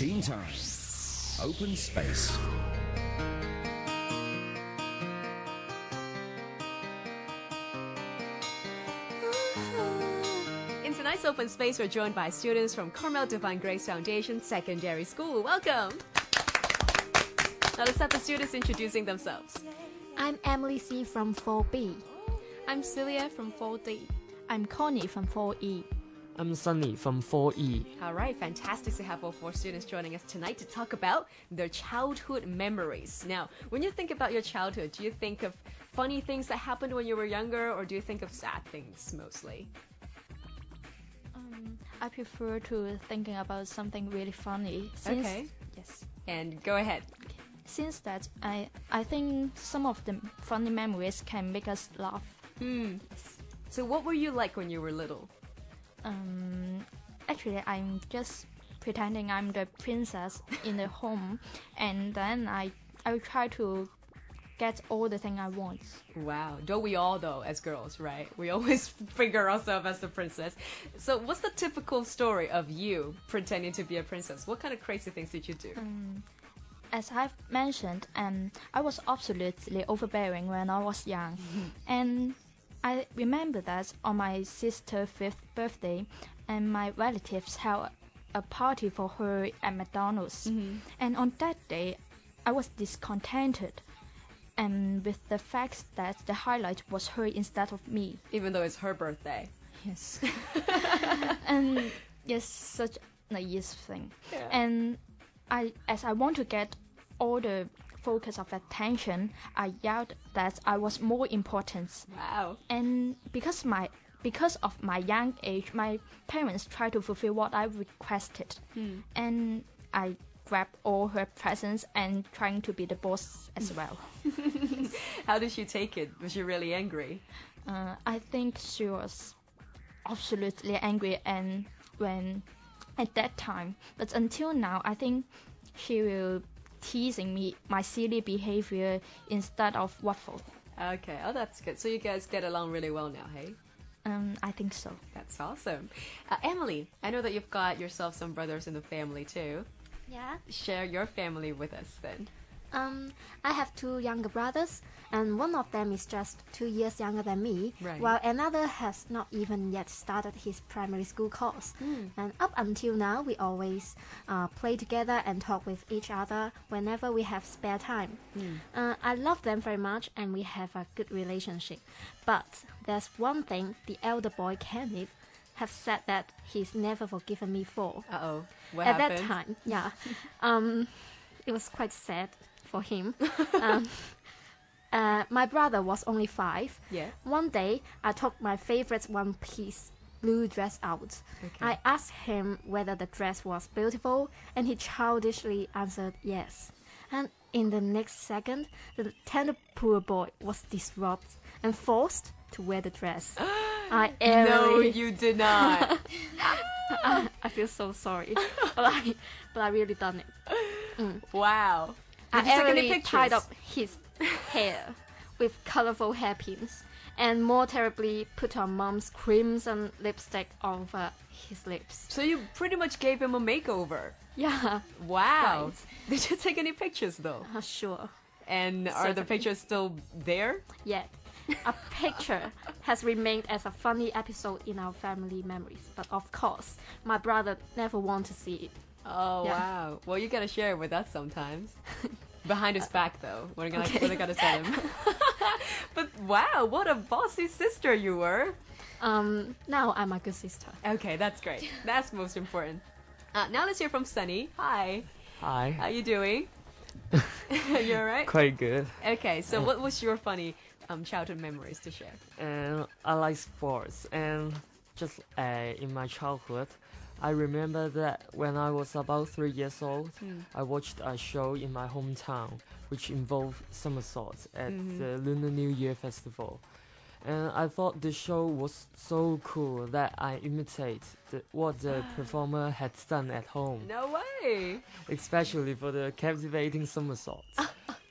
Teen Time. Open Space. Uh-huh. In tonight's open space, we're joined by students from Carmel Divine Grace Foundation Secondary School. Welcome. Now let's have the students introducing themselves. I'm Emily C. from 4B. I'm Celia from 4D. I'm Connie from 4E. I'm Sunny from 4E. All right, fantastic to have all four students joining us tonight to talk about their childhood memories. Now, when you think about your childhood, do you think of funny things that happened when you were younger, or do you think of sad things mostly? Um, I prefer to thinking about something really funny. Since, Okay. Yes. And go ahead. Since that, I I think some of the funny memories can make us laugh. Hmm. So, what were you like when you were little? Um, actually, I'm just pretending I'm the princess in the home, and then I I will try to get all the thing I want. Wow, don't we all though, as girls, right? We always figure ourselves as the princess. So, what's the typical story of you pretending to be a princess? What kind of crazy things did you do? As I've mentioned, um, I was absolutely overbearing when I was young, and I remember that on my sister's fifth birthday, and my relatives held a party for her at McDonald's, mm-hmm. and on that day, I was discontented, and with the fact that the highlight was her instead of me. Even though it's her birthday. Yes. and yes, such a naive thing. Yeah. And I, as I want to get all the focus of attention, I yelled that I was more important. Wow. And because my because of my young age, my parents tried to fulfill what I requested, and I grabbed all her presents and trying to be the boss as well. How did she take it? Was she really angry? Uh, I think she was absolutely angry and when at that time. But until now, I think she will teasing me my silly behavior instead of waffle. Okay, oh, that's good. So, you guys get along really well now, hey? Um, I think so. That's awesome. Uh, Emily, I know that you've got yourself some brothers in the family too. Yeah. Share your family with us then. Um, I have two younger brothers, and one of them is just two years younger than me, Right. while another has not even yet started his primary school course. And up until now, we always uh, play together and talk with each other whenever we have spare time. Uh, I love them very much, and we have a good relationship. But there's one thing the elder boy Kenneth have said that he's never forgiven me for Uh oh. What at happened? that time yeah um it was quite sad for him um, uh, my brother was only five Yeah. one day i took my favorite one piece blue dress out Okay. i asked him whether the dress was beautiful and he childishly answered yes and in the next second the tender poor boy was disrupted and forced to wear the dress i No, you did not. I, I feel so sorry, but I, but I really done it. wow. I Did you take any airily pictures? tied up his hair with colorful hairpins, and more terribly, put on mom's crimson lipstick over his lips. So you pretty much gave him a makeover. Yeah, Wow. Right. Did you take any pictures though? uh, sure. And are the pictures still there? Yet, a picture has remained as a funny episode in our family memories. But of course, my brother never want to see it. Oh Yeah. wow. Well, you gotta share it with us sometimes. Behind his back, though. We're gonna Okay. we're gonna send him. but wow, what a bossy sister you were. Um, now I'm a good sister. Okay, that's great. That's most important. Uh, now let's hear from Sunny. Hi. Hi. How Hi. you doing? you alright? Quite good. Okay, so what was your funny um, childhood memories to share? And I like sports. And just uh, in my childhood, I remember that when I was about three years old, hmm. I watched a show in my hometown which involved somersaults at mm-hmm. the Lunar New Year festival. And I thought the show was so cool that I imitate the, what the performer had done at home. No way. especially for the captivating somersaults.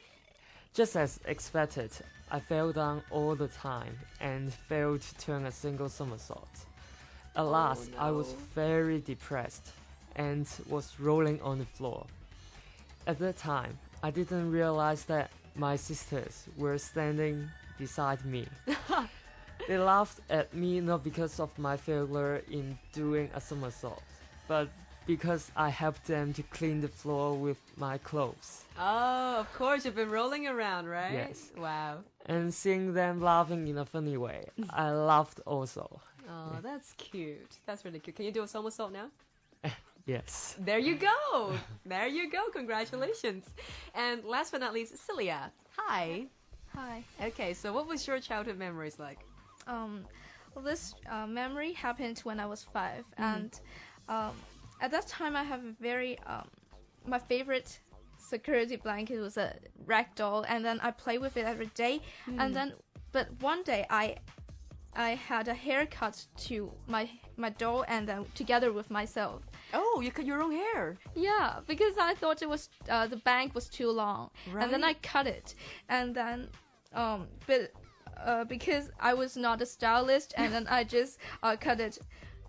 Just as expected, I fell down all the time and failed to turn a single somersault. At last, I was very depressed and was rolling on the floor. At that time, I didn't realize that my sisters were standing beside me. they laughed at me not because of my failure in doing a somersault, but because I helped them to clean the floor with my clothes. Oh, of course, you've been rolling around, right? Yes. Wow. And seeing them laughing in a funny way, I laughed also. Oh, that's cute. That's really cute. Can you do a somersault now? Yes. There you go. there you go. Congratulations. And last but not least, Celia. Hi. Hi. Okay, so what was your childhood memories like? Um, well, this uh, memory happened when I was 5 and um, at that time I have a very um, my favorite security blanket was a rag doll, and then I play with it every day. And then, but one day I I had a haircut to my my doll, and then together with myself. Oh, you cut your own hair. Yeah, because I thought it was uh, the bank was too long, and then I cut it, and then um, but uh, because I was not a stylist, and then I just uh, cut it,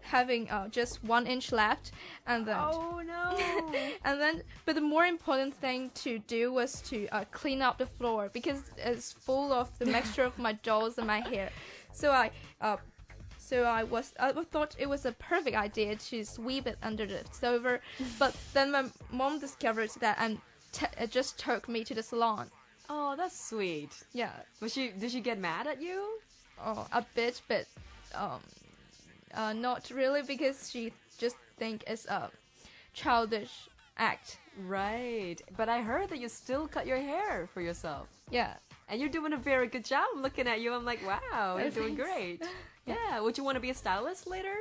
having uh, just one inch left, and then Oh no. and then but the more important thing to do was to uh, clean up the floor because it's full of the mixture of my dolls and my hair. So I uh, so I was I thought it was a perfect idea to sweep it under the sofa, but then my mom discovered that and it just took me to the salon. oh, that's sweet. Yeah, Was she? Did she get mad at you? oh, a bit, but um, uh, not really because she just think it's a childish act. Right. But I heard that you still cut your hair for yourself. Yeah. And you're doing a very good job I'm looking at you. I'm like, wow, you're doing great. Yeah. Would you want to be a stylist later?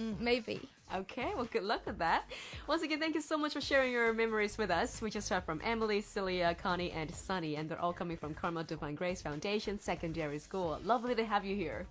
Mm, maybe. Okay, well, good luck with that. Once again, thank you so much for sharing your memories with us. We just heard from Emily, Celia, Connie, and Sunny, and they're all coming from Carmel Divine Grace Foundation Secondary School. Lovely to have you here.